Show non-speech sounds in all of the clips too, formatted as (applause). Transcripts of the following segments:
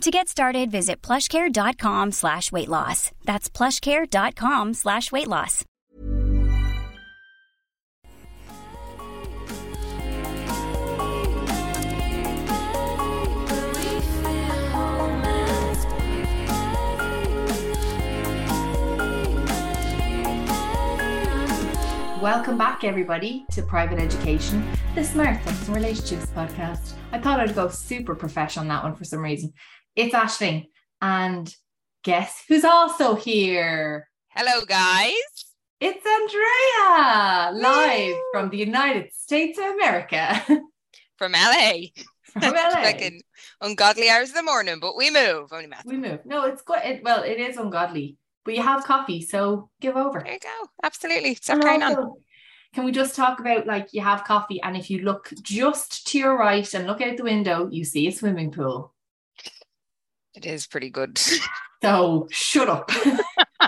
To get started, visit plushcare.com slash weight loss. That's plushcare.com slash weight loss. Welcome back, everybody, to Private Education, the Smart Sex and Relationships podcast. I thought I'd go super professional on that one for some reason. It's Ashling, and guess who's also here? Hello, guys. It's Andrea, live from the United States of America. (laughs) From LA. from LA. (laughs) Fucking ungodly hours of the morning, but we move. Only math. We move. No, it's good. It, well, it is ungodly, but you have coffee, so give over. There you go. Absolutely. Stop carrying on. Can we just talk about like you have coffee, and if you look just to your right and look out the window, you see a swimming pool. It is pretty good. (laughs) So shut up.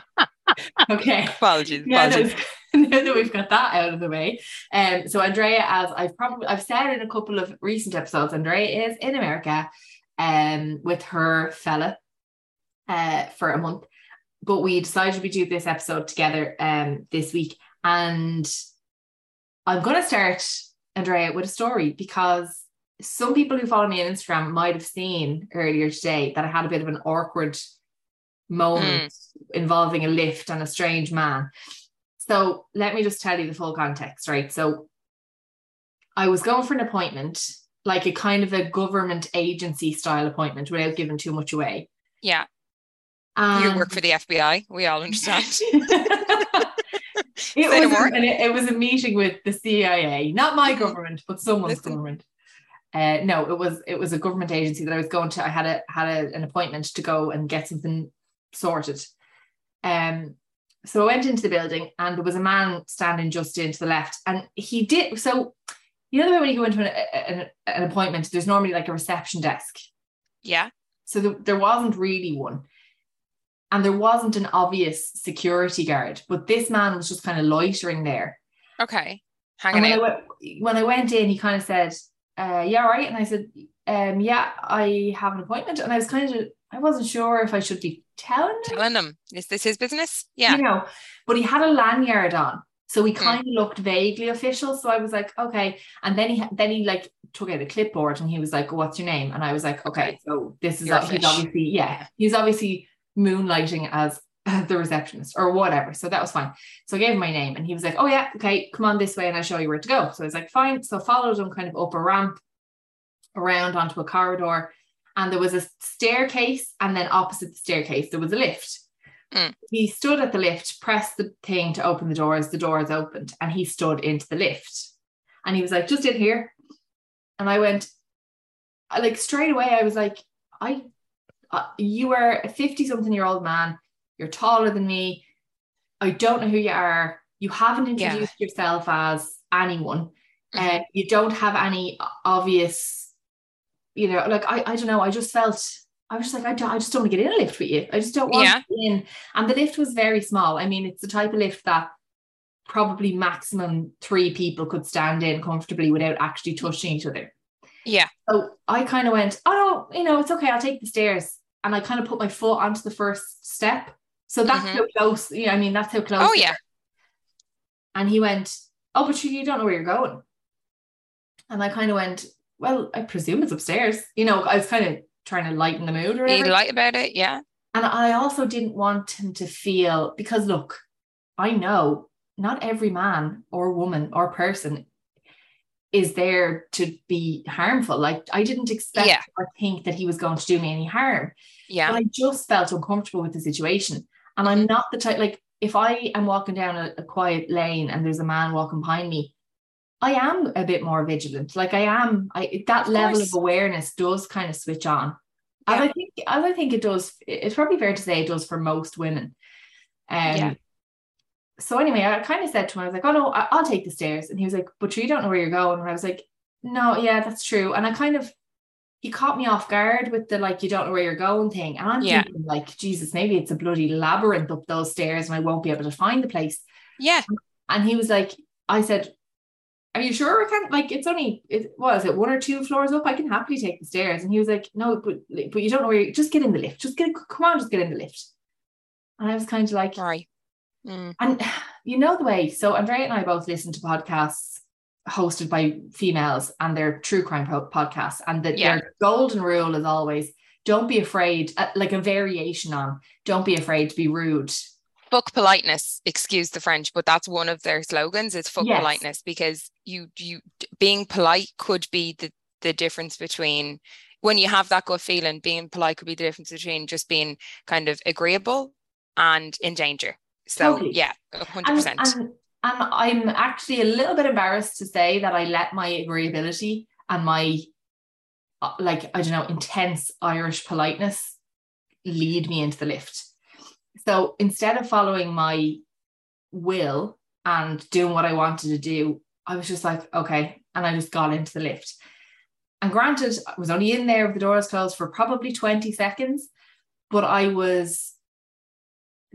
(laughs) okay. apologies. Yeah, apologies. no, (laughs) now that we've got that out of the way. Um, so Andrea, as I've probably I've said in a couple of recent episodes, Andrea is in America um with her fella uh for a month. But we decided we do this episode together um this week. And I'm gonna start, Andrea, with a story because some people who follow me on Instagram might have seen earlier today that I had a bit of an awkward moment involving a lift and a strange man. So let me just tell you the full context, right? So I was going for an appointment, like a kind of a government agency style appointment without giving too much away. Yeah. Um, you work for the FBI. We all understand. (laughs) (laughs) it, was it, it was a meeting with the CIA, not my (laughs) government, but someone's Listen. government. Uh, no, it was it was a government agency that I was going to. I had a had a, an appointment to go and get something sorted. Um, so I went into the building and there was a man standing just in to the left, and he did so. You know the way when you go into an, an, an appointment, there's normally like a reception desk. yeah. So there, there wasn't really one. And there wasn't an obvious security guard, but this man was just kind of loitering there. Okay. And Hanging when I, went, when I went in, he kind of said, uh, Yeah, right. And I said, um, Yeah, I have an appointment. And I was kind of, I wasn't sure if I should be telling him, Telling them. Is this his business? Yeah. you know, but he had a lanyard on. So he Mm. kind of looked vaguely official. So I was like, okay. And then he then he like took out a clipboard and he was like, "What's your name?" And I was like, "Okay, so this is You're he's obviously yeah, he's obviously moonlighting as (laughs) the receptionist or whatever." So that was fine. So I gave him my name and he was like, "Oh yeah, okay, come on this way and I'll show you where to go." So I was like, "Fine." So I followed him kind of up a ramp around onto a corridor, and there was a staircase, and then opposite the staircase there was a lift. Mm. He stood at the lift, pressed the thing to open the doors, the doors opened, and he stood into the lift. And he was like, just in here. And I went, like straight away, I was like, I, uh, you were a 50 something year old man. You're taller than me. I don't know who you are. You haven't Yeah. introduced yourself as anyone. Mhm. Uh, you don't have any obvious, you know, like I, I don't know. I just felt, I was just like, I, don't, I just don't want to get in a lift with you. I just don't want Yeah. to get in. And the lift was very small. I mean, it's the type of lift that probably maximum three people could stand in comfortably without actually touching each other. Yeah. So I kind of went, oh no, you know, it's okay. I'll take the stairs. And I kind of put my foot onto the first step. So that's Mhm. how close, yeah, I mean, that's how close. Oh, yeah. And he went, oh, but you, you don't know where you're going. And I kind of went, well, I presume it's upstairs. You know, I was kind of trying to lighten the mood or Be light about it. Yeah. And I also didn't want him to feel because look, I know not every man or woman or person is there to be harmful. Like I didn't expect Yeah. or think that he was going to do me any harm. Yeah. But I just felt uncomfortable with the situation. And I'm not the type like if I am walking down a, a quiet lane and there's a man walking behind me, I am a bit more vigilant. Like I am, I that Of level course. of awareness does kind of switch on. As Yeah. I think, as I think it does, it's probably fair to say it does for most women. Um, Yeah. so anyway, I kind of said to him, I was like, oh no, I- will take the stairs. And he was like, but you don't know where you're going. And I was like, no, yeah, that's true. And I kind of, he caught me off guard with the like, you don't know where you're going thing. And I'm yeah. thinking, like, Jesus, maybe it's a bloody labyrinth up those stairs and I won't be able to find the place. Yeah. And he was like, I said, are you sure I can't like it's only it was it one or two floors up? I can happily take the stairs. And he was like, No, but but you don't know where you just get in the lift. Just get come on, just get in the lift. And I was kind of like, right. Mm. And (sighs) you know the way. So Andrea and I both listen to podcasts hosted by females and they're true crime podcasts. And that yeah. their golden rule is always don't be afraid, uh, like a variation on don't be afraid to be rude fuck politeness excuse the french but that's one of their slogans is fuck yes. politeness because you you being polite could be the the difference between when you have that gut feeling being polite could be the difference between just being kind of agreeable and in danger so totally. yeah 100% and, and, and i'm actually a little bit embarrassed to say that i let my agreeability and my uh, like i don't know intense irish politeness lead me into the lift so instead of following my will and doing what I wanted to do, I was just like, okay. And I just got into the lift. And granted, I was only in there with the doors closed for probably 20 seconds, but I was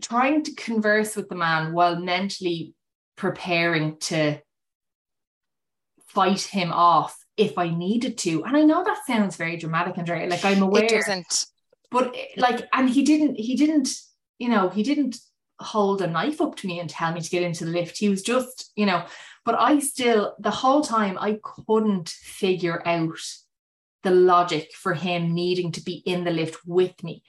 trying to converse with the man while mentally preparing to fight him off if I needed to. And I know that sounds very dramatic, Andrea. Like I'm aware. It doesn't. But like, and he didn't, he didn't you know, he didn't hold a knife up to me and tell me to get into the lift. He was just, you know, but I still, the whole time, I couldn't figure out the logic for him needing to be in the lift with me.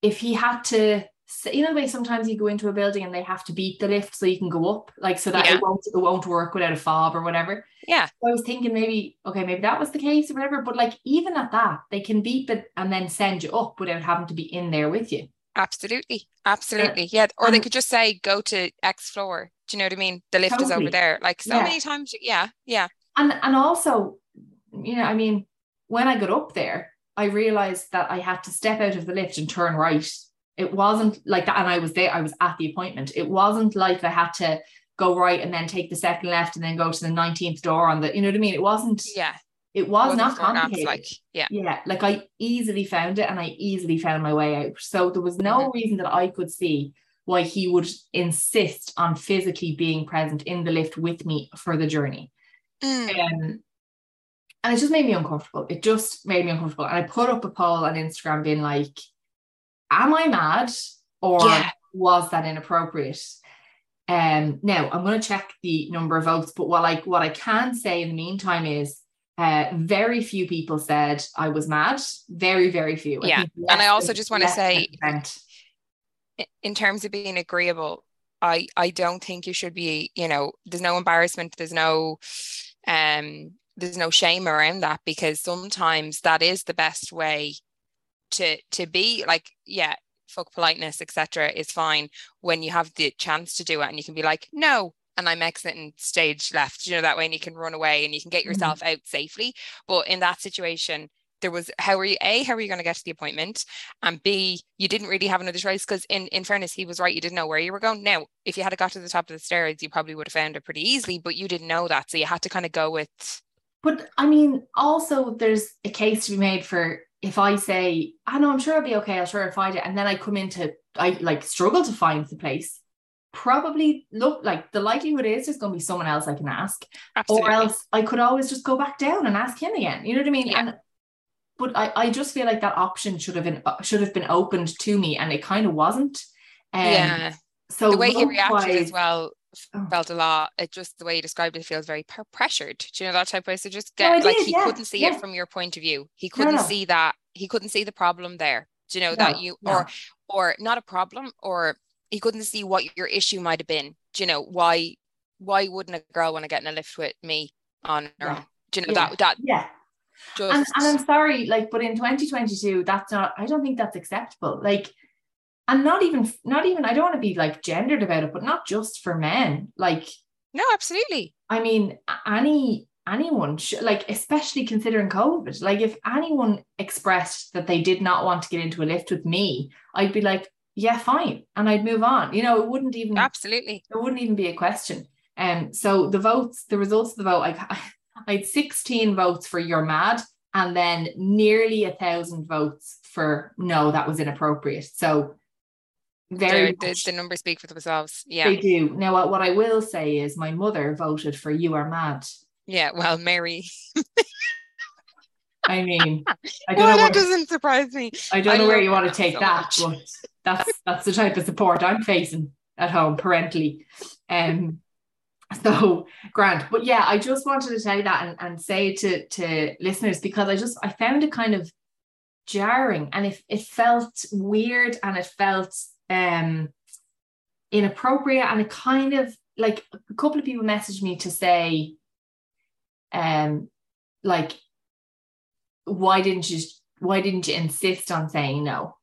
If he had to, you know, the way sometimes you go into a building and they have to beat the lift so you can go up, like so that yeah. it won't it won't work without a fob or whatever. Yeah. So I was thinking maybe, okay, maybe that was the case or whatever. But like even at that, they can beep it and then send you up without having to be in there with you. Absolutely. Absolutely. Yeah. Or they could just say, go to X floor. Do you know what I mean? The lift totally. is over there. Like so yeah. many times. Yeah. Yeah. And and also, you know, I mean, when I got up there, I realized that I had to step out of the lift and turn right. It wasn't like that. And I was there, I was at the appointment. It wasn't like I had to go right and then take the second left and then go to the 19th door on the, you know what I mean? It wasn't. Yeah. It was not complicated. Like, yeah. Yeah. Like I easily found it and I easily found my way out. So there was no mm-hmm. reason that I could see why he would insist on physically being present in the lift with me for the journey. Mm. Um, and it just made me uncomfortable. It just made me uncomfortable. And I put up a poll on Instagram being like, Am I mad? Or yeah. was that inappropriate? Um, now I'm going to check the number of votes, but what like what I can say in the meantime is uh, very few people said I was mad. Very, very few. Yeah. and I also just want to say, in terms of being agreeable, I, I don't think you should be, you know, there's no embarrassment, there's no um there's no shame around that because sometimes that is the best way to to be like, yeah, fuck politeness, etc. is fine when you have the chance to do it and you can be like, no, and I'm exiting stage left, you know, that way and you can run away and you can get mm-hmm. yourself mm-hmm. out safely. But in that situation, there was how are you a how are you going to get to the appointment and b you didn't really have another choice because in in fairness he was right you didn't know where you were going now if you had got to the top of the stairs you probably would have found it pretty easily but you didn't know that so you had to kind of go with but i mean also there's a case to be made for if i say i know i'm sure i'll be okay i'll sure I'll find it and then i come into i like struggle to find the place probably look like the likelihood is there's going to be someone else I can ask, Absolutely. or else I could always just go back down and ask him again. You know what I mean? Yeah. And but I, I just feel like that option should have been should have been opened to me, and it kind of wasn't. Um, yeah. So the way he reacted as well oh. felt a lot. It just the way you described it feels very pressured. Do you know that type of way? So just get no, like he yeah, couldn't see yeah. it from your point of view. He couldn't no, no. see that. He couldn't see the problem there. Do you know that you or or not a problem or he couldn't see what your issue might have been. Do you know why? Why wouldn't a girl want to get in a lift with me on her yeah. Do you know that that yeah. Just... And, and I'm sorry, like, but in 2022, that's not. I don't think that's acceptable. Like, and not even, not even. I don't want to be like gendered about it, but not just for men. Like, no, absolutely. I mean, any anyone like especially considering covid like if anyone expressed that they did not want to get into a lift with me i'd be like yeah, fine. And I'd move on. You know, it wouldn't even absolutely it wouldn't even be a question. And um, so the votes, the results of the vote, I (laughs) I had 16 votes for you're mad, and then nearly a thousand votes for no, that was inappropriate. So very the, the, numbers speak for themselves. Yeah. They do. Now what, what I will say is my mother voted for you are mad. Yeah, well, Mary. I mean, I (laughs) don't well, know. That where, doesn't surprise me. I don't I know where you want to take so that, much. but that's that's the type of support I'm facing at home parentally. Um, so Grant, but yeah, I just wanted to tell you that and, and say to to listeners because I just I found it kind of jarring and it, it felt weird and it felt um inappropriate and it kind of like a couple of people messaged me to say um like why didn't you why didn't you insist on saying no?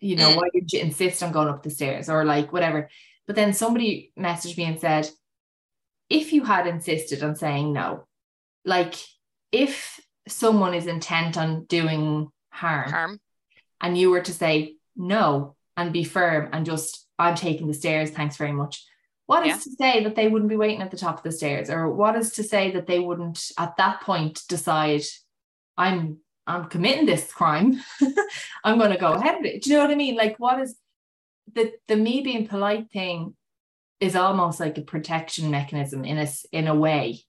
You know mm. why didn't you insist on going up the stairs or like whatever. But then somebody messaged me and said if you had insisted on saying no like if someone is intent on doing harm, harm. and you were to say no and be firm and just i'm taking the stairs thanks very much. What yeah. is to say that they wouldn't be waiting at the top of the stairs? Or what is to say that they wouldn't at that point decide i'm i'm committing this crime. (laughs) I'm going to go ahead with it. Do you know what i mean? Like what is the the me being polite thing is almost like a protection mechanism in a in a way.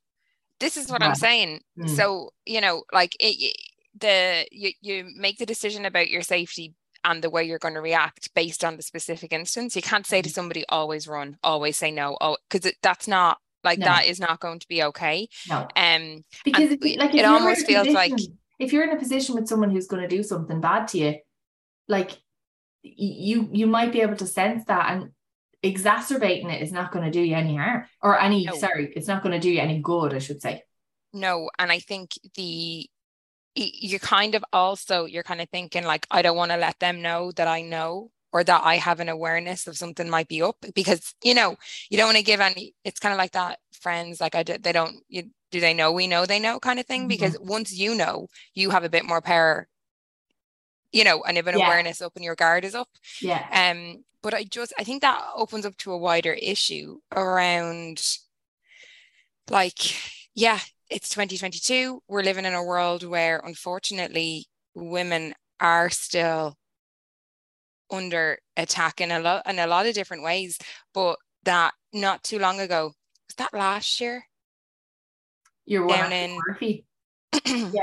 This is what yeah. i'm saying. Mm. so you know like it, the you, you make the decision about your safety and the way you're going to react based on the specific instance. You can't say to mm-hmm. somebody, always run, always say no, oh, because that's not like no. that is not going to be okay. No. Um, because if, like it almost feels position, like if you're in a position with someone who's going to do something bad to you, like you you might be able to sense that and exacerbating it is not going to do you any harm or any no. sorry, it's not going to do you any good, I should say. No, and I think the you kind of also you're kind of thinking like i don't want to let them know that i know or that i have an awareness of something might be up because you know you don't want to give any it's kind of like that friends like i did they don't you do they know we know they know kind of thing mm-hmm. because once you know you have a bit more power you know and if an yeah. awareness up and your guard is up yeah um but i just i think that opens up to a wider issue around like yeah it's 2022. We're living in a world where, unfortunately, women are still under attack in a lot in a lot of different ways. But that not too long ago was that last year. You're down in Murphy. (clears throat) yeah. yeah. Do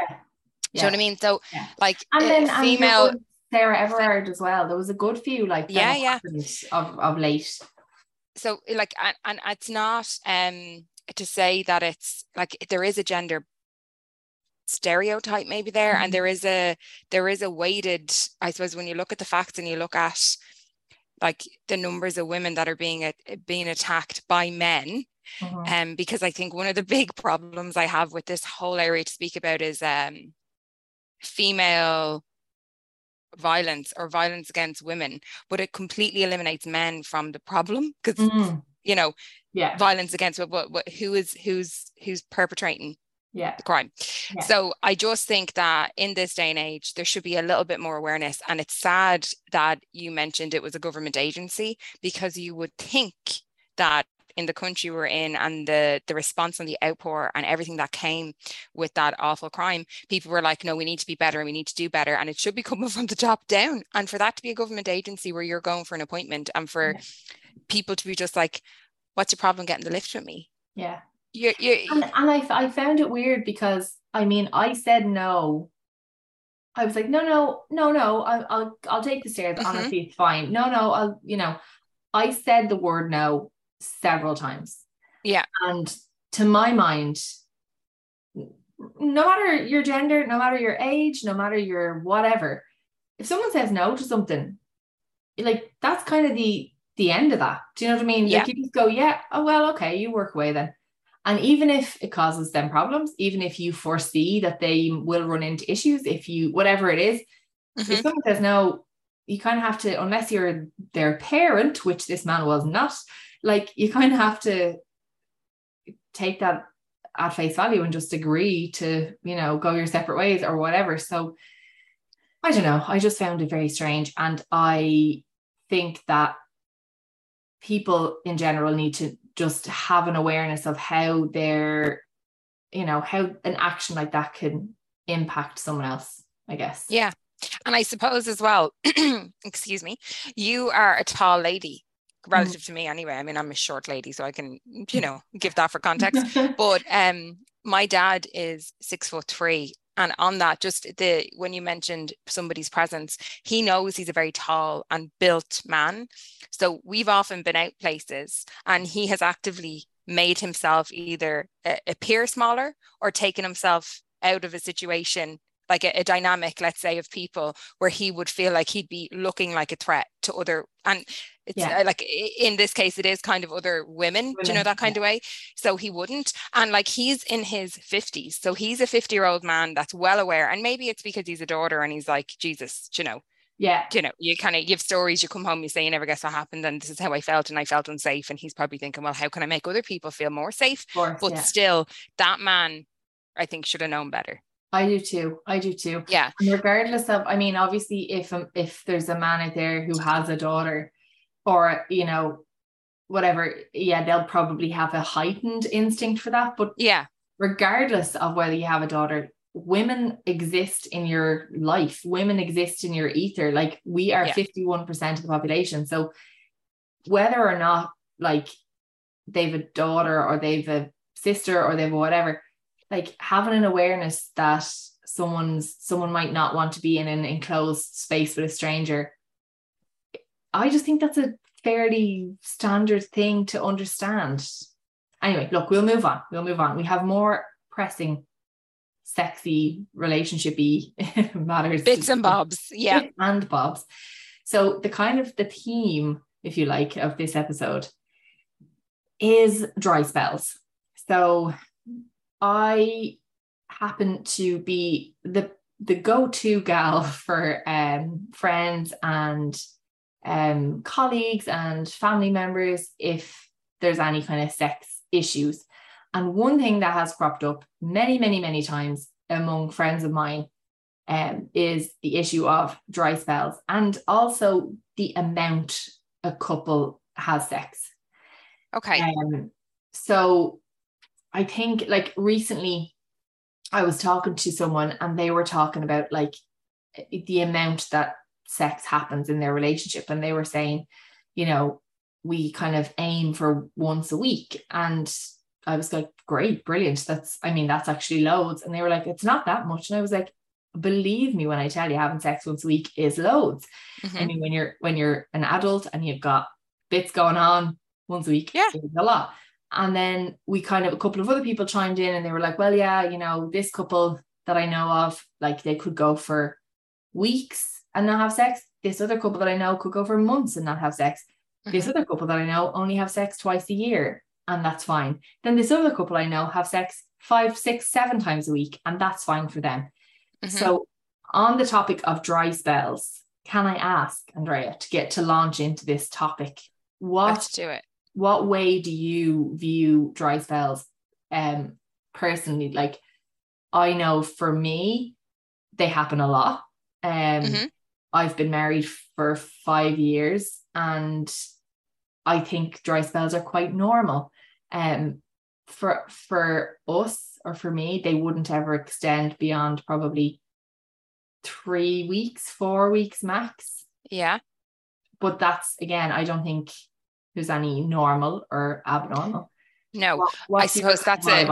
you know what I mean? So, yeah. like, and then female Sarah Everard as well. There was a good few, like, yeah, yeah, of of late. So, like, and, and it's not um to say that it's like there is a gender stereotype maybe there mm-hmm. and there is a there is a weighted i suppose when you look at the facts and you look at like the numbers of women that are being being attacked by men mm-hmm. um because i think one of the (laughs) big problems i have with this whole area to speak about is um female violence or violence against women but it completely eliminates men from the problem because mm-hmm. you know yeah. violence against what, what who is who's who's perpetrating yeah. the crime? Yeah. so i just think that in this day and age there should be a little bit more awareness. And it's sad that you mentioned it was a government agency because you would think that in the country we're in and the the response and the outpour and everything that came with that awful crime people were like no we need to be better and we need to do better. And it should be (laughs) coming from the top down. And for that to be a government agency where you're going for an appointment and for yeah. people to be just like what's your problem getting the lift with me? Yeah. you're, you're and, and I, I found it weird because I mean, I said no. I was like, no, no, no, no, I'll, I'll, I'll take the stairs. Mm-hmm. Honestly, it's fine. No, no, I'll, you know, I said the word no several times. Yeah. And to my mind, no matter your gender, no matter your age, no matter your whatever, if someone says no to something, like that's kind of the the end of that. Do you know what I mean? Yeah. Like you just go, yeah, oh well, okay, you work away then. And even if it causes them problems, even if you foresee that they will run into issues, if you whatever it is, mm-hmm. if someone says no, you kind of have to, unless you're their parent, which this man was not, like you kind of have to take that at face value and just agree to, you know, go your separate ways or whatever. So I don't know. I just found it very strange. And I think that people in general need to just have an awareness of how their you know how an action like that can impact someone else i guess yeah and i suppose as well (clears throat) excuse me you are a tall lady mm. relative mm. to me anyway i mean i'm a short lady so i can you know give that for context (laughs) but um my dad is six foot three and on that just the when you mentioned somebody's presence he knows he's a very tall and built man. So we've often been out places and he has actively made himself either uh, appear smaller or taken himself out of a situation like a, a, dynamic, let's say, of people where he would feel like he'd be looking like a threat to other, and it's yeah. uh, like in this case, it is kind of other women, women do you know that kind yeah. of way? So he wouldn't, and like he's in his fifties, so he's a fifty-year-old man that's well aware, and maybe it's because he's a daughter and he's like, Jesus, you know, yeah you know you kind of give stories you come home you say you never guess what happened and this is how i felt and i felt unsafe and he's probably thinking well how can i make other people feel more safe course, but yeah. still that man i think should have known better I do too. I do too. Yeah. And regardless of, I mean, obviously, if um, if there's a man out there who has a daughter, or you know, whatever, yeah, they'll probably have a heightened instinct for that. But yeah, regardless of whether you have a daughter, women exist in your life. Women exist in your ether. Like we are fifty one percent of the population. So whether or not like they've a daughter or they've a sister or they've whatever like having an awareness that someone's someone might not want to be in an enclosed space with a stranger i just think that's a fairly standard thing to understand. Anyway look we'll move on. We'll move on. We have more pressing sexy relationshipy (laughs) matters. Bits and bobs yeah. And bobs. So the kind of the theme if you like of this episode is dry spells. So I happen to be the the go-to gal (laughs) for um, friends and um, colleagues and family members if there's any kind of sex issues. And one thing that has cropped up many, many, many times among friends of mine um, is the issue of dry spells and also the amount a couple has sex. Okay. Um, so I think like recently I was talking to someone and they were talking about like the amount that sex happens in their relationship. And they were saying, you know, we kind of aim for once a week. And I was like, great, brilliant. That's, I mean, that's actually loads. And they were like, it's not that much. And I was like, believe me when I tell you having sex once a week is loads. Mm-hmm. I mean, when you're when you're an adult and you've got bits going on once a week, yeah, a lot. And then we kind of a couple of other people chimed in and they were like, well, yeah, you know, this couple that I know of, like they could go for weeks and not have sex. This other couple that I know could go for months and not have sex. Mm-hmm. This other couple that I know only have sex twice a year and that's fine. Then this other couple I know have sex five, six, seven times a week and that's fine for them. Mm-hmm. So, on the topic of dry spells, can I ask Andrea to get to launch into this topic? What Let's do it what way do you view dry spells um personally? Like i know for me they happen a lot. Um mm-hmm. i've been married for five years and i think dry spells are quite normal. Um for for us or for me they wouldn't ever extend beyond probably three weeks four weeks max. Yeah. But that's again i don't think there's any normal or abnormal. No, what, I suppose that's it.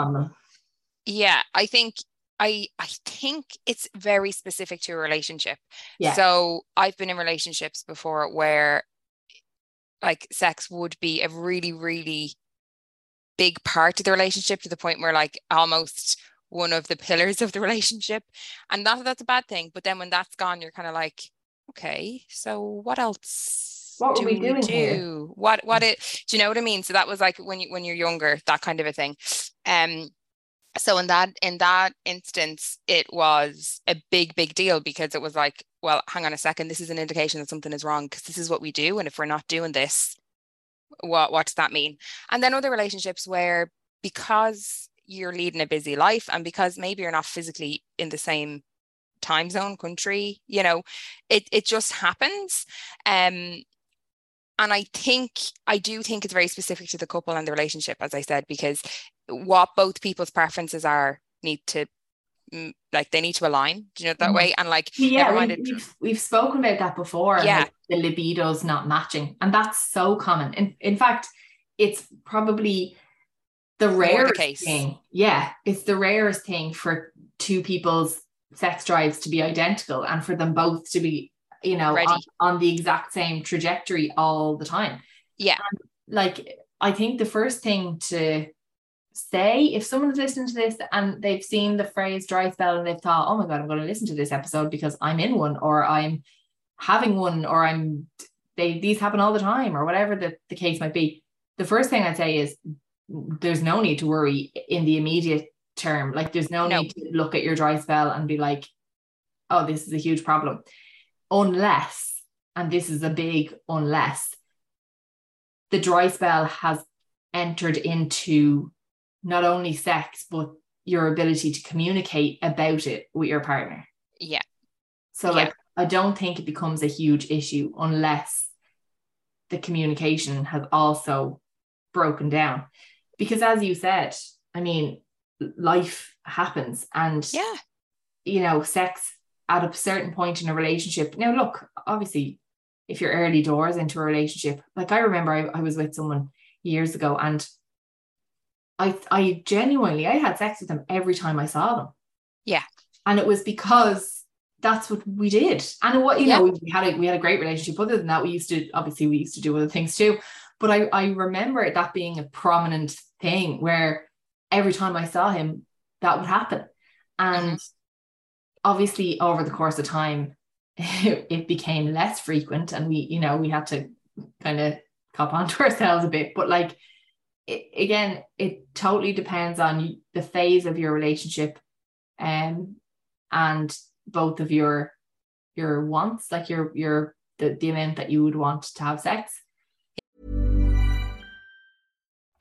Yeah, I think I I think it's very specific to a relationship. Yeah. So I've been in relationships before where like sex would be a really, really big part of the relationship to the point where like almost one of the (laughs) pillars of the relationship. And not that that's a bad thing, but then when that's gone, you're kind of like, okay, so what else what do we doing do? Here? What what it do you know what I mean? So that was like when you when you're younger, that kind of a thing. Um so in that in that instance it was a big big deal because it was like well hang on a second this is an indication that something is wrong because this is what we do and if we're not doing this what what does that mean and then other relationships where because you're leading a busy life and because maybe you're not physically in the same time zone country you know it it just happens um and I think I do think it's very specific to the couple and the relationship, as I said, because what both people's preferences are need to mm, like they need to align do you know that mm-hmm. way? And like yeah we, we've, we've spoken about that before yeah. like the libido's not matching and that's so common. In, in fact it's probably the rarest the thing. Yeah it's the rarest thing for two people's sex drives to be identical and for them both to be you know on, on, the exact same trajectory all the time yeah and like i think the first thing to say if someone's listening to this and they've seen the phrase dry spell and they've thought oh my god i'm going to listen to this episode because i'm in one or i'm having one or i'm they these happen all the time or whatever the, the case might be the first thing i'd say is there's no need to worry in the immediate term. Like there's no, no. need to look at your dry spell and be like, oh, this is a huge problem. Unless, and this is a big unless, the dry spell has entered into not only sex, but your ability to communicate about it with your partner. Yeah. So, yeah. like, I don't think it becomes a huge issue unless the communication has also broken down. Because, as you said, I mean, life happens and yeah you know sex at a certain point in a relationship now look obviously if you're early doors into a relationship like i remember i, I was with someone years ago and i i genuinely i had sex with them every time i saw them yeah and it was because that's what we did and what you yeah. know we, we had a we had a great relationship other than that we used to obviously we used to do other things too but i i remember that being a prominent thing where every time I saw him, that would happen. And mm-hmm. Obviously, over the course of time, (laughs) it, became less frequent, and we, you know, we had to kind of cop onto (laughs) ourselves a bit. But like, it, again, it totally depends on the phase of your relationship, um, and both of your your wants, like your your the, the amount that you would want to have sex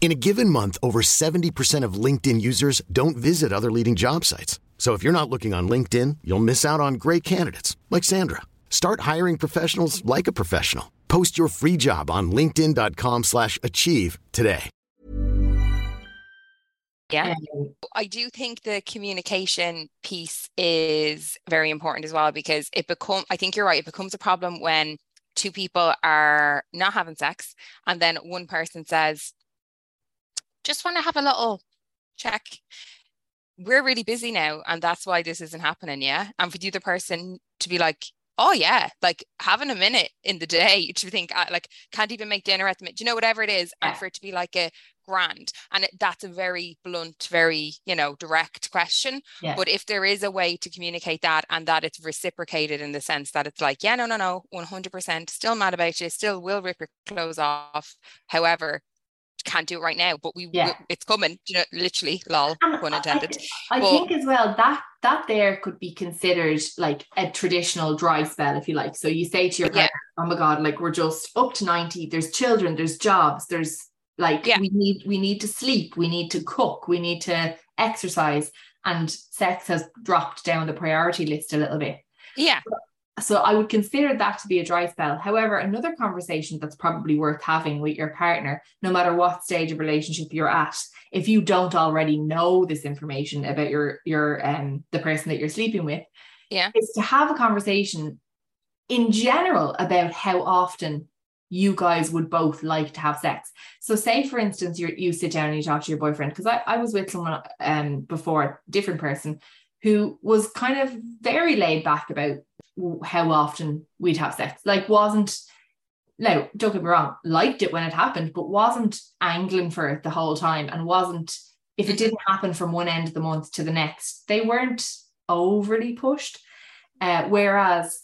In a given month, over 70% of LinkedIn users don't visit other leading job sites. So if you're not looking on LinkedIn, you'll miss out on great candidates like Sandra. Start hiring professionals like a professional. Post your free job on LinkedIn.com/slash/achieve today. Yeah. I do think the communication piece is very important as well because it become I think you're right, it becomes a problem when two people are not having sex and then one person says just want to have a little check. We're really busy now, and that's why this isn't happening. Yeah. And for the other person to be like, oh yeah, like having a minute in the day (laughs) to think like can't even make dinner at the minute, you know, whatever it is, and for it to be like a grand, and it, that's a very blunt, very you know direct question. Yeah. But if there is a way to communicate that and that it's reciprocated in the sense that it's like, yeah, no, no, no, one hundred percent, still mad about you, still will rip your clothes off. However, can't do it right now, but we, yeah. it's coming. You know, literally, lol, and pun intended. I, I but, think as well that that there could be considered like a traditional dry spell, if you like. So you say to your yeah. "Oh my god, like we're just up to ninety. There's children, there's jobs, there's like yeah. we need we need to sleep, we need to cook, we need to exercise." And sex has dropped down the priority list a little bit. Yeah. But so I would consider that to be a dry spell. However, another conversation that's probably worth having with your partner, no matter what stage of relationship you're at, if you don't already know this information about your your um the person that you're sleeping with, yeah, is to have a conversation in general about how often you guys would both like to have sex. So say for instance you you sit down and you talk to your boyfriend because I, I was with someone um before a different person who was kind of very laid back about how often we'd have sex. Like, wasn't, no, don't get me wrong, liked it when it happened, but wasn't angling for it the whole time and wasn't, if it didn't happen from one end of the month to the next, they weren't overly pushed. Uh, whereas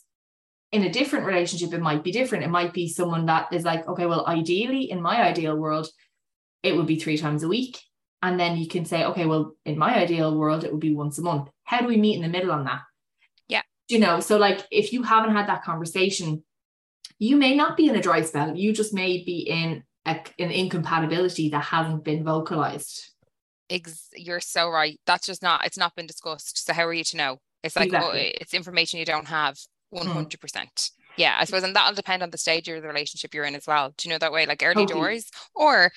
in a different relationship, it might be different. It might be someone that is like, okay, well, ideally, in my ideal world, it would be three times a week. And then you can say, okay, well, in my ideal world, it would be once a month. How do we meet in the middle on that? Yeah. You know, so like if you haven't had that conversation, you may not be in a dry spell. You just may be in a, an incompatibility that hasn't been vocalized. Ex- you're so right. That's just not, it's not been discussed. So how are you to know? It's like, exactly. oh, it's information you don't have 100%. Mm. Yeah, I suppose, and that'll depend on the stage of the relationship you're in as well. Do you know that way? Like early totally. doors, or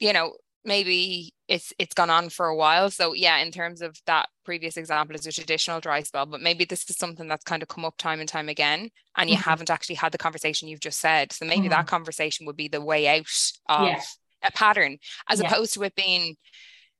you know, maybe it's it's gone on for a while. So yeah, in terms of that previous example is a traditional dry spell, but maybe this is something that's kind of come up time and time again, and you mm-hmm. haven't actually had the conversation you've just said. So maybe mm-hmm. that conversation would be the way out of yeah. a pattern, as yeah. opposed to it being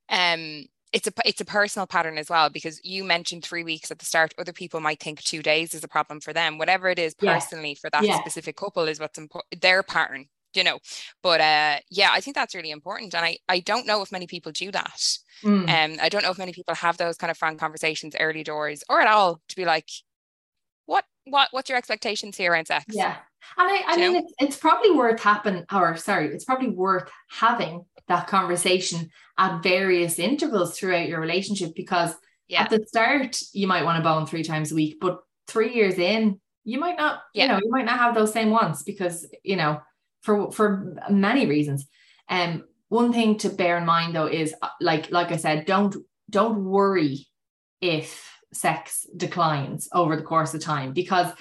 um it's a it's a personal pattern as well because you mentioned three weeks at the start other people might think two days is a problem for them whatever it is personally yeah. for that specific couple is what's important their pattern you know but uh yeah i think that's really important and i i don't know if many people do that mm. um i don't know if many people have those kind of frank conversations early doors or at all to be like what what what's your expectations here around sex yeah and i, I mean it's, it's probably worth happen or sorry it's probably worth having that conversation at various intervals throughout your relationship because yeah. at the start you might want to bone three times a week but three years in you might not yeah. you know you might not have those same ones because you know for for many reasons. Um, one thing to bear in mind though is uh, like like I said, don't don't worry if sex declines over the course of time because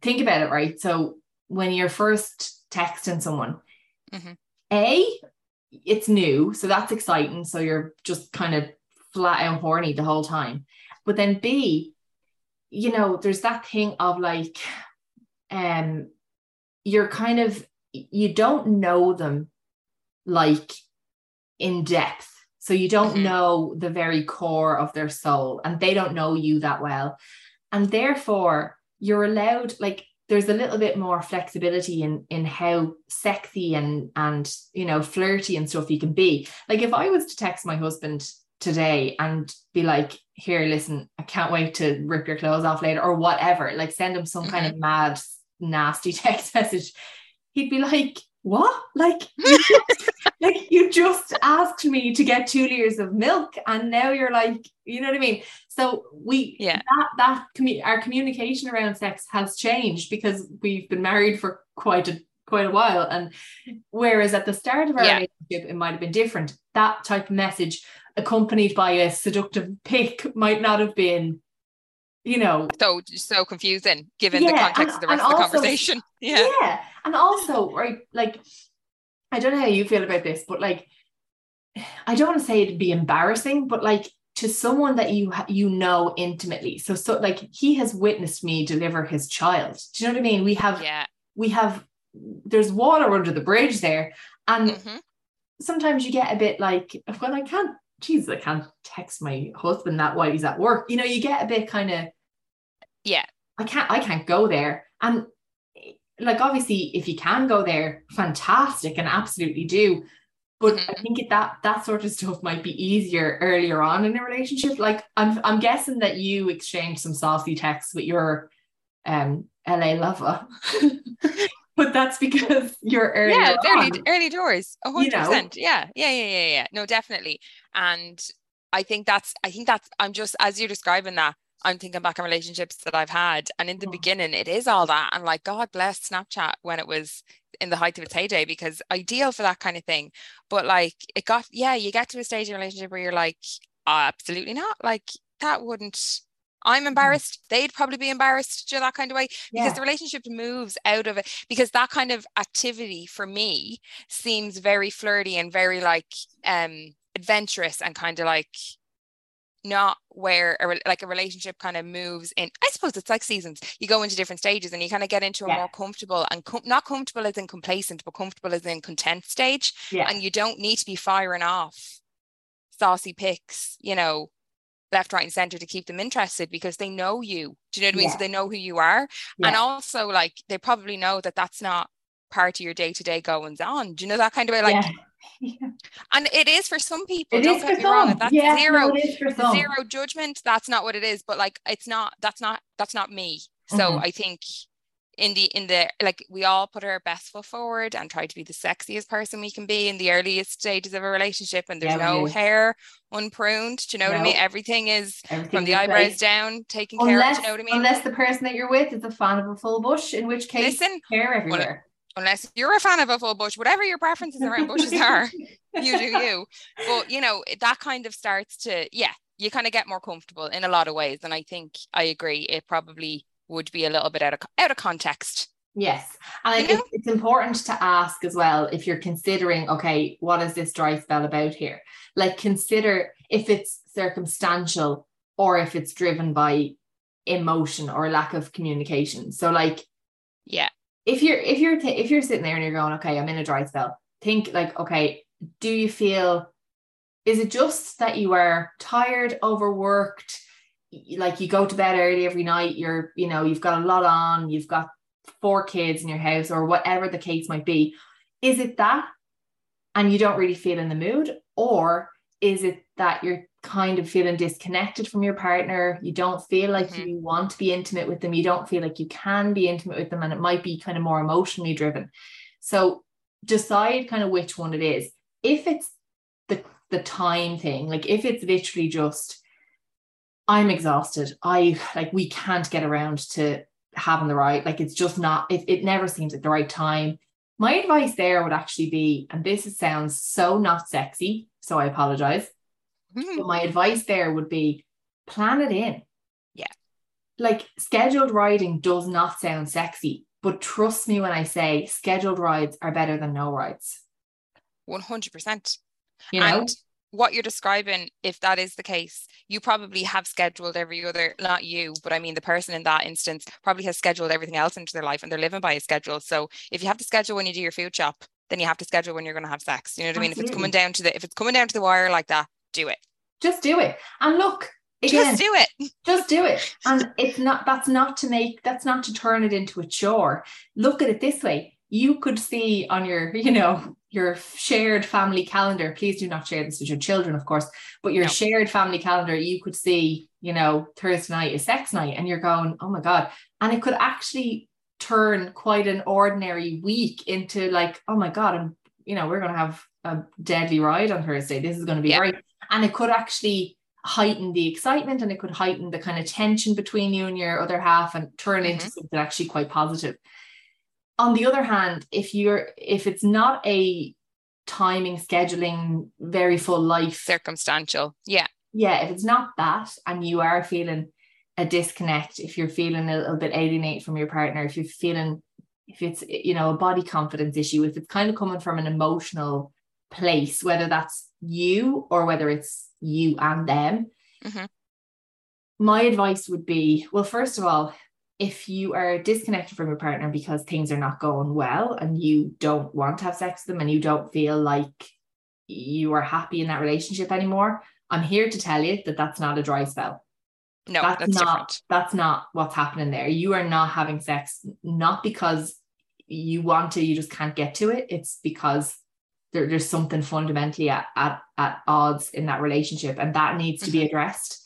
think about it, right? So when you're first texting someone, mm-hmm. A, it's new, so that's exciting. So you're just kind of flat out horny the whole time. But then B, you know, there's that thing of like, um, you're kind of you don't know them like in depth. So you don't mm-hmm. know the very core of their soul, and they don't know you that well. And therefore, you're allowed, like, there's a little bit more flexibility in in how sexy and and you know flirty and stuff you can be. Like if I was to text my husband today and be like, here, listen, I can't wait to rip your clothes off later or whatever, like send him some mm-hmm. kind of mad, nasty (laughs) text message he'd be like, what? Like, (laughs) you just, like you just asked me to get two liters of milk, and now you're like, you know what I mean? So we, yeah, that that commu- our communication around sex has changed because we've been married for quite a quite a while, and whereas at the start of our yeah. relationship it might have been different. That type of message accompanied by a seductive pic might not have been you know so so confusing given yeah, the context and, of the rest of the also, conversation. (laughs) Yeah. Yeah and also right like i don't know how you feel about this but like i don't want to say it'd be embarrassing but like to someone that you you know intimately so so like he has witnessed me deliver his child. Do you know what i mean? We have yeah. we have there's water under the bridge there and mm-hmm. sometimes you get a bit like well i can't Jesus, I can't text my husband that while he's at work. You know, you get a bit kind of, yeah, I can't, I can't go there. And like, obviously, if you can go there, fantastic, and absolutely do. But mm-hmm. I think it, that that sort of stuff might be easier earlier on in a relationship. Like, I'm I'm guessing that you exchanged some saucy texts with your um LA lover. (laughs) but that's because (laughs) you're early. Yeah, early early doors, hundred percent. Yeah, yeah, yeah, yeah, yeah. No, definitely. And I think that's I think that's I'm just as you're describing that. I'm thinking back on relationships that I've had, and in the oh. beginning, it is all that. And like, God bless Snapchat when it was in the height of its heyday, because ideal for that kind of thing. But like, it got, yeah, you get to a stage in a relationship where you're like, oh, absolutely not. Like, that wouldn't, I'm mm-hmm. embarrassed. They'd probably be embarrassed, you know, that kind of way, because yeah. the relationship moves out of it. Because that kind of activity for me seems very flirty and very like um adventurous and kind of like not where a, like a relationship kind of moves in i suppose it's like seasons you go into different stages and you kind of get into a yeah. more comfortable and com- not comfortable as in complacent but comfortable as in content stage yeah. and you don't need to be firing off saucy pics you know left, right, and center to keep them interested because they know you. Do you know what I mean? Yeah. So they know who you are. Yeah. And also, like, they probably know that that's not part of your day to day goings on. Do you know that kind of way? Like, yeah. (laughs) and it is for some people. It don't get for me wrong. some. if That's yeah, zero, no, it is for some. zero judgment. That's not what it is. But like, it's not. That's not. That's not me. So Mhm. I think in the in the like we all put our best foot forward and try to be the sexiest person we can be in the earliest stages of a relationship and there's Yeah, no hair unpruned do you know what I mean? Everything is Everything from the is eyebrows great. down taken care of Unless, do you know what I mean? unless the person that you're with is a fan of a full bush, in which case listen hair everywhere. unless you're a fan of a full bush whatever your preferences around bushes are (laughs) you do you. But you know that kind of starts to yeah you kind of get more comfortable in a lot of ways and I think I agree it probably would be a little bit out of out of context Yes. And I You think know? it's important to ask as well if you're considering, okay, what is this dry spell about here? Like, consider if it's circumstantial or if it's driven by emotion or lack of communication. So, like, yeah if you're if you're if you're sitting there and you're going, okay, I'm in a dry spell. Think like, okay, do you feel? Is it just that you are tired, overworked? Like you go to bed early every night. You're, you know, you've got a lot on. You've got four kids in your house, or whatever the case might be. Is it that, and you don't really feel in the mood, or is it that you're kind of feeling disconnected from your partner? You don't feel like Mhm. you want to be intimate with them. You don't feel like you can be intimate with them, and it might be kind of more emotionally driven. So decide kind of which one it is. If it's the the time thing, like if it's literally just I'm exhausted. I like we can't get around to having the right, like it's just not, it, it never seems like the right time. My advice there would actually be, and this sounds so not sexy, so I apologize. Hmm. (laughs) But my advice there would be plan it in. Yeah. Like scheduled riding does not sound sexy, but trust me when I say scheduled rides are better than no rides. 100% You know? And what you're describing, if that is the case, you probably have scheduled every other, not you, but I mean the person in that instance probably has scheduled everything else into their life and they're living by a schedule. So if you have to schedule when you do your food shop, then you have to schedule when you're going to have sex. You know what I mean? If it's coming down to the if it's coming down to the wire like that, do it. just do it. And look, again, Just do it. just do it and (laughs) it's not that's not to make that's not to turn it into a chore look at it this way you could see on your (laughs) you know your shared family calendar. Please do not share this with your children of course but your No. shared family calendar you could see you know thursday night is sex night and you're going oh my god. And it could actually turn quite an ordinary week into like oh my god i'm you know we're going to have a deadly ride on thursday. This is going to be Yeah. great. And it could actually heighten the excitement and it could heighten the kind of tension between you and your other half and turn mm-hmm. into something actually quite positive on the other hand if you're if it's not a timing scheduling very full life Circumstantial. Yeah. yeah if it's not that and you are feeling a disconnect if you're feeling a little bit alienated from your partner if you're feeling if it's you know a body confidence issue if it's kind of coming from an emotional place whether that's you or whether it's you and them Mhm. my advice would be well first of all if you are disconnected from your partner because things are not going well and you don't want to have sex with them and you don't feel like you are happy in that relationship anymore i'm here to tell you that that's not a dry spell. No, that's, that's, not different. that's not what's happening there. You are not having sex not because you want to you just can't get to it. It's because there, there's something fundamentally at, at, at odds in that relationship and that needs to be mm-hmm. addressed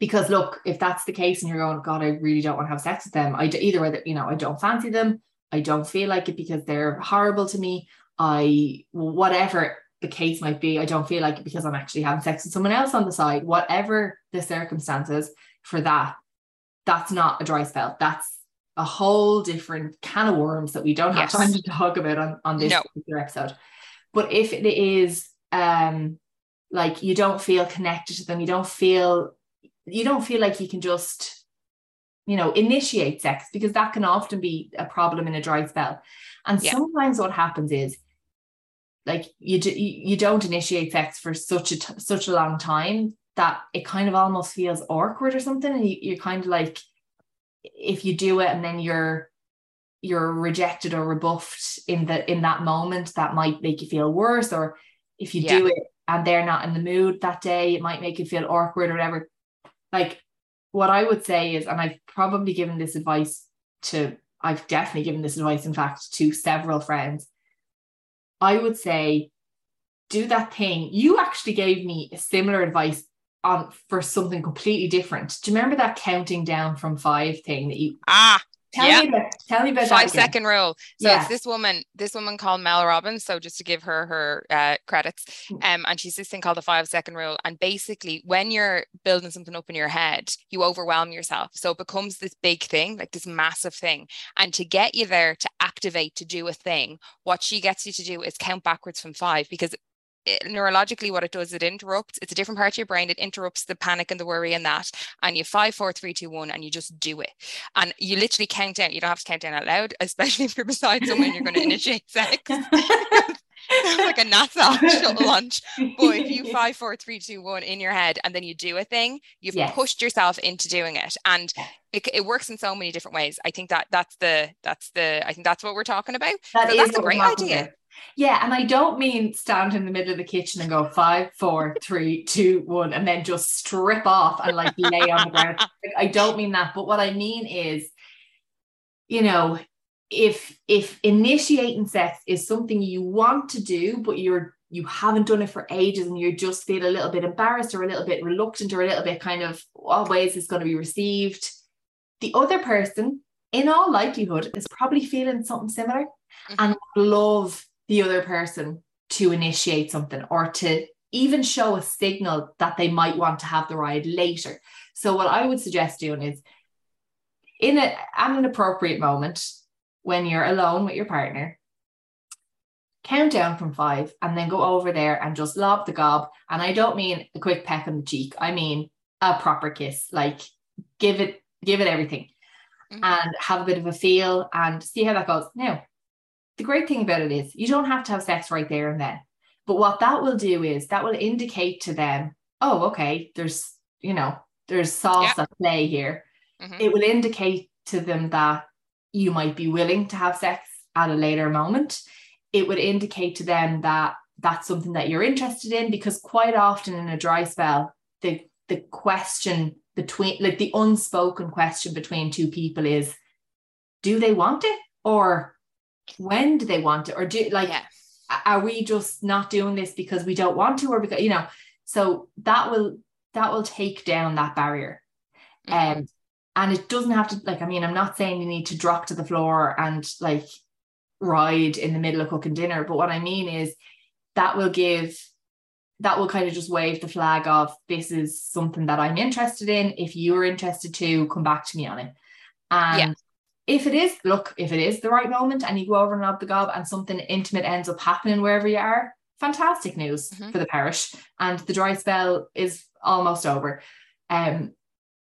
because look if that's the case and you're going god i really don't want to have sex with them i d- either whether you know i don't fancy them i don't feel like it because they're horrible to me i whatever the case might be i don't feel like it because i'm actually having sex with someone else on the side whatever the circumstances for that that's not a dry spell that's a whole different can of worms that we don't have Yes. time to talk about on, on this No. particular episode but if it is um like you don't feel connected to them you don't feel you don't feel like you can just you know initiate sex because that can often be a problem in a dry spell and Yeah. sometimes what happens is like you, do, you don't initiate sex for such a t- such a long time that it kind of almost feels awkward or something and you, you're kind of like if you do it and then you're you're rejected or rebuffed in the in that moment that might make you feel worse or if you do it and they're not in the mood that day, it might make you feel awkward or whatever. Like what I would say is, and I've probably given this advice to, I've definitely given this advice, in fact, to several friends. I would say, do that thing. You actually gave me a similar advice on for something completely different. Do you remember that counting down from five thing that you ah Tell yep. me about tell me about five second rule. So yeah. it's this woman, this woman called Mel Robbins. So just to give her her uh, credits, mm. um, and she's this thing called the five second rule. And basically, when you're building something up in your head, you overwhelm yourself. So it becomes this big thing, like this massive thing. And to get you there to activate to do a thing, what she gets you to do is count backwards from five because it, neurologically what it does it interrupts it's a different part of your brain it interrupts the panic and the worry and that and you five four three two one and you just do it and you literally count down you don't have to count down out loud (laughs) especially if you're beside someone you're going (laughs) to initiate sex (laughs) like a NASA shuttle launch. But if you five, four, three, two, one in your head, and then you do a thing, you've yes. pushed yourself into doing it, and it, it, works in so many different ways. I think that that's the that's the I think that's what we're talking about. That so that's a great idea. Yeah, and I don't mean stand in the middle of the kitchen and go five, four, three, two, one, and then just strip off and like lay on the ground. I don't mean that, but what I mean is, you know, if if initiating sex is something you want to do, but you're you haven't done it for ages and you just feel a little bit embarrassed or a little bit reluctant or a little bit kind of what ways is going to be received, the other person, in all likelihood, is probably feeling something similar mm-hmm. and love the other person to initiate something or to even show a signal that they might want to have the ride later. So, what I would suggest doing is in a, at an appropriate moment when you're alone with your partner, count down from five and then go over there and just lob the gob. And I don't mean a quick peck on the cheek, I mean a proper kiss, like give it, give it everything. Mm-hmm. And have a bit of a feel and see how that goes. Now, the great thing about it is you don't have to have sex right there and then. But what that will do is that will indicate to them, oh, okay, there's, you know, there's sauce yeah. at play here. Mm-hmm. It will indicate to them that you might be willing to have sex at a later moment. It would indicate to them that that's something that you're interested in because quite often in a dry spell, the the question between like the unspoken question between two people is do they want it or when do they want it or do like yeah. are we just not doing this because we don't want to or because you know? So that will that will take down that barrier. Mm-hmm. um and it doesn't have to like i mean i'm not saying you need to drop to the floor and like ride in the middle of cooking dinner but what i mean is that will give that will kind of just wave the flag of this is something that i'm interested in. If you're interested to come back to me on it. And yeah if it is, look, if it is the right moment and you go over and lob the gob and something intimate ends up happening wherever you are, fantastic news mm-hmm. for the parish. And the dry spell is almost over. Um,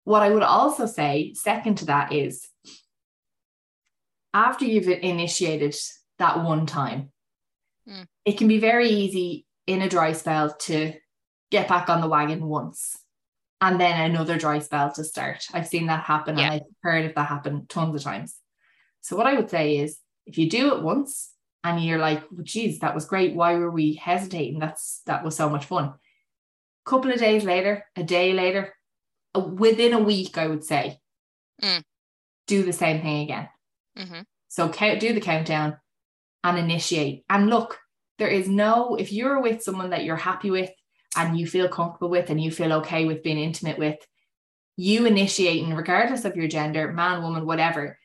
what I would also say, second to that, is after you've initiated that one time, mm. it can be very easy in a dry spell to get back on the wagon once and then another dry spell to start. I've seen that happen yeah. and I've heard of that happen tons of times. So what I would say is if you do it once and you're like, well, geez, that was great. Why were we hesitating? That's that was so much fun. A couple of days later, a day later, within a week, I would say, mm. do the same thing again. Mm-hmm. So count, do the countdown and initiate. And look, there is no, if you're with someone that you're happy with, and you feel comfortable with and you feel okay with being intimate with, you initiating, regardless of your gender, man, woman, whatever,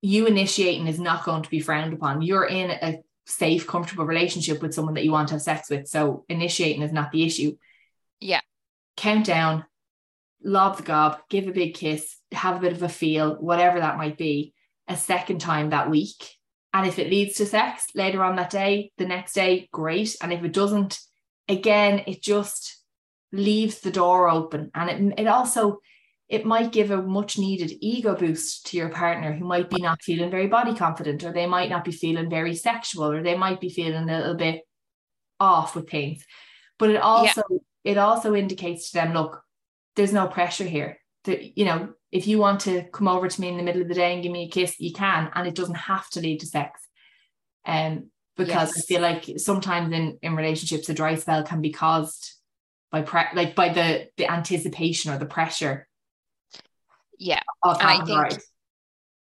you initiating is not going to be frowned upon. You're in a safe, comfortable relationship with someone that you want to have sex with. So initiating is not the issue. Yeah. Count down, lob the gob, give a big kiss, have a bit of a feel, whatever that might be, a second time that week. And if it leads to sex later on that day, the next day, great. And if it doesn't, again, it just leaves the door open. And it, it also, it might give a much needed ego boost to your partner who might be not feeling very body confident, or they might not be feeling very sexual, or they might be feeling a little bit off with things. But it also, yeah. it also indicates to them, look, there's no pressure here. That, you know, if you want to come over to me in the middle of the day and give me a kiss, you can, and it doesn't have to lead to sex. Um, because yes. I feel like sometimes in in relationships a dry spell can be caused by pre- like by the the anticipation or the pressure. Yeah, and I think right.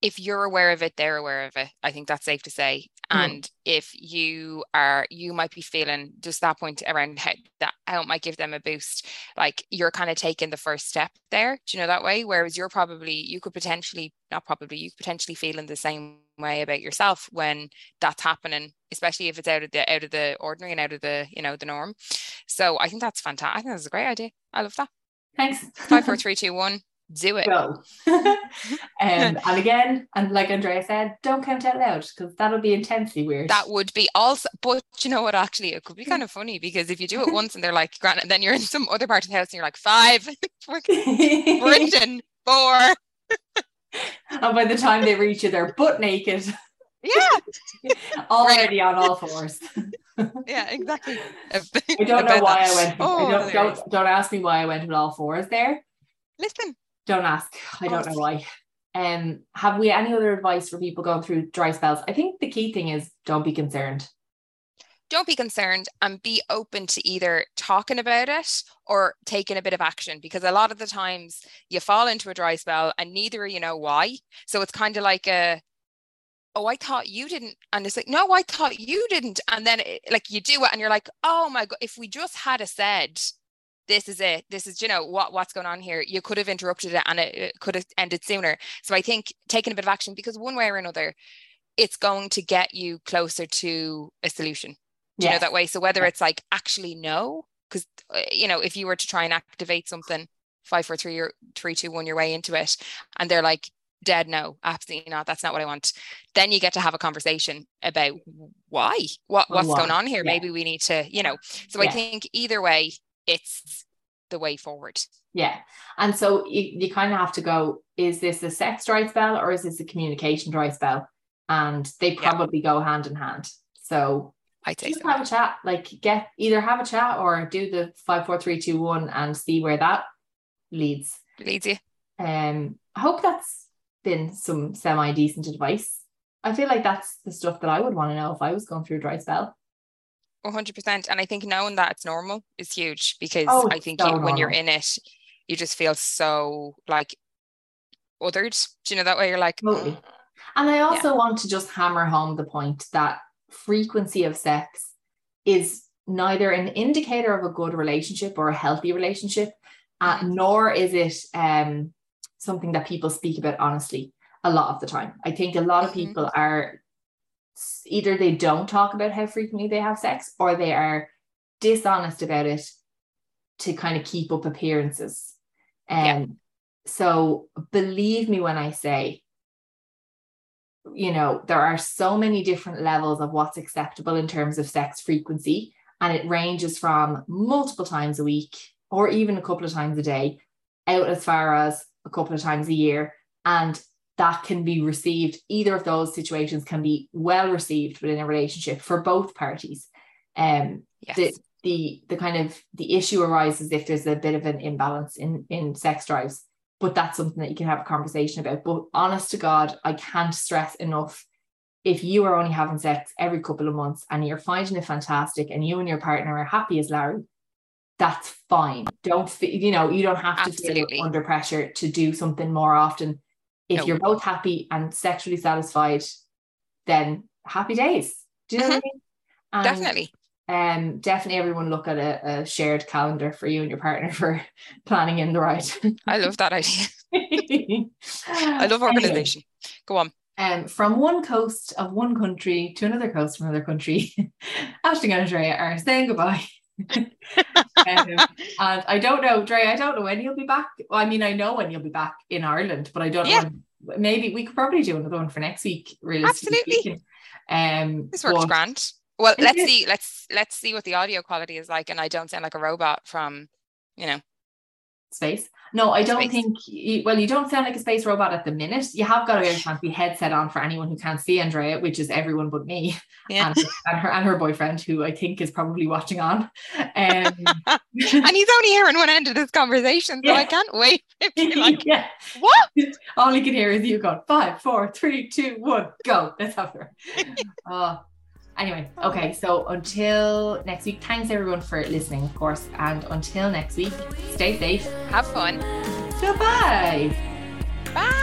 if you're aware of it, they're aware of it. I think that's safe to say. Mm. And if you are, you might be feeling just that point around how that how it might give them a boost. Like you're kind of taking the first step there. Do you know that way? Whereas you're probably you could potentially not probably you could potentially feel in the same way about yourself when that's happening especially if it's out of the out of the ordinary and out of the you know the norm. So i think that's fantastic i think that's a great idea. I love that. Thanks. Five four (laughs) three two one do it. Go. (laughs) um, (laughs) and again and like andrea said don't count out loud because that'll be intensely weird. That would be also but you know what actually it could be kind of funny because if you do it once and they're like grant and then you're in some other part of the house and you're like five Brendan four. And by the time they reach you, they're butt naked. Yeah. (laughs) Already on all fours. (laughs) yeah, exactly. (laughs) I don't know why that. I went. Oh, I don't, don't, don't ask me why I went with all fours there. Listen. Don't ask. I don't know why. Um, have we any other advice for people going through dry spells? I think the key thing is don't be concerned don't be concerned and be open to either talking about it or taking a bit of action because a lot of the times you fall into a dry spell and neither you know why. So it's kind of like a, oh, I thought you didn't. And it's like, no, I thought you didn't. And then it, like you do it and you're like, oh my God, if we just had a said, this is it, this is, you know, what what's going on here, you could have interrupted it and it, it could have ended sooner. So I think taking a bit of action because one way or another, it's going to get you closer to a solution you know that way so whether it's like actually no because uh, you know if you were to try and activate something five four three or three two one your way into it and they're like dead no absolutely not that's not what i want then you get to have a conversation about why what what's why? going on here yeah. maybe we need to you know so yeah. i think either way it's the way forward yeah and so you, you kind of have to go is this a sex dry spell or is this a communication dry spell and they probably yeah. go hand in hand so I'd say just so. have a chat. Like get either have a chat or do the five, four, three, two, one, and see where that leads. Leads you. Um, I hope that's been some semi decent advice. I feel like that's the stuff that I would want to know if I was going through a dry spell. 100%. And I think knowing that it's normal is huge because oh, I think so you, when you're in it, you just feel so like othered. Do you know that way? You're like, totally. Mm. And I also yeah. want to just hammer home the point that frequency of sex is neither an indicator of a good relationship or a healthy relationship, uh, mm-hmm. nor is it um, something that people speak about honestly a lot of the time. I think a lot of mm-hmm. people are either they don't talk about how frequently they have sex or they are dishonest about it to kind of keep up appearances. Um, yeah. So believe me when I say you know, there are so many different levels of what's acceptable in terms of sex frequency. And it ranges from multiple times a week or even a couple of times a day out as far as a couple of times a year. And that can be received, either of those situations can be well received within a relationship for both parties. Um, yes. the, the the kind of the issue arises if there's a bit of an imbalance in in sex drives but that's something that you can have a conversation about. But honest to God, I can't stress enough if you are only having sex every couple of months and you're finding it fantastic and you and your partner are happy as Larry, that's fine. Don't feel, you know, you don't have to Absolutely. feel under pressure to do something more often. If no. you're both happy and sexually satisfied, then happy days. Do you know mm-hmm. what I mean? And Definitely um definitely everyone look at a, a, shared calendar for you and your partner (laughs) for planning in the right i love that idea (laughs) i love organization anyway, go on um from one coast of one country to another coast from another country Ashton and Andrea are saying goodbye (laughs) um, and I don't know, Dre, I don't know when you'll be back. Well, I mean, I know when you'll be back in Ireland, but I don't yeah. know. Maybe we could probably do another one for next week. Realistically, absolutely. Um, this works but, grand. Well, let's see. Let's let's see what the audio quality is like, and I don't sound like a robot from, you know, space. No, I don't space. think. You, well, you don't sound like a space robot at the minute. You have got a very fancy headset on for anyone who can't see Andrea, which is everyone but me yeah. and, and, her and her boyfriend, who I think is probably watching on. Um, (laughs) and he's only hearing one end of this conversation, so yeah. I can't wait. (laughs) Like, (laughs) yeah. What? All he can hear is you going five, four, three, two, one, go. Let's have her. oh, Anyway, oh. okay, so until next week, thanks everyone for listening, of course. And until next week, stay safe. Have fun. Goodbye. Bye.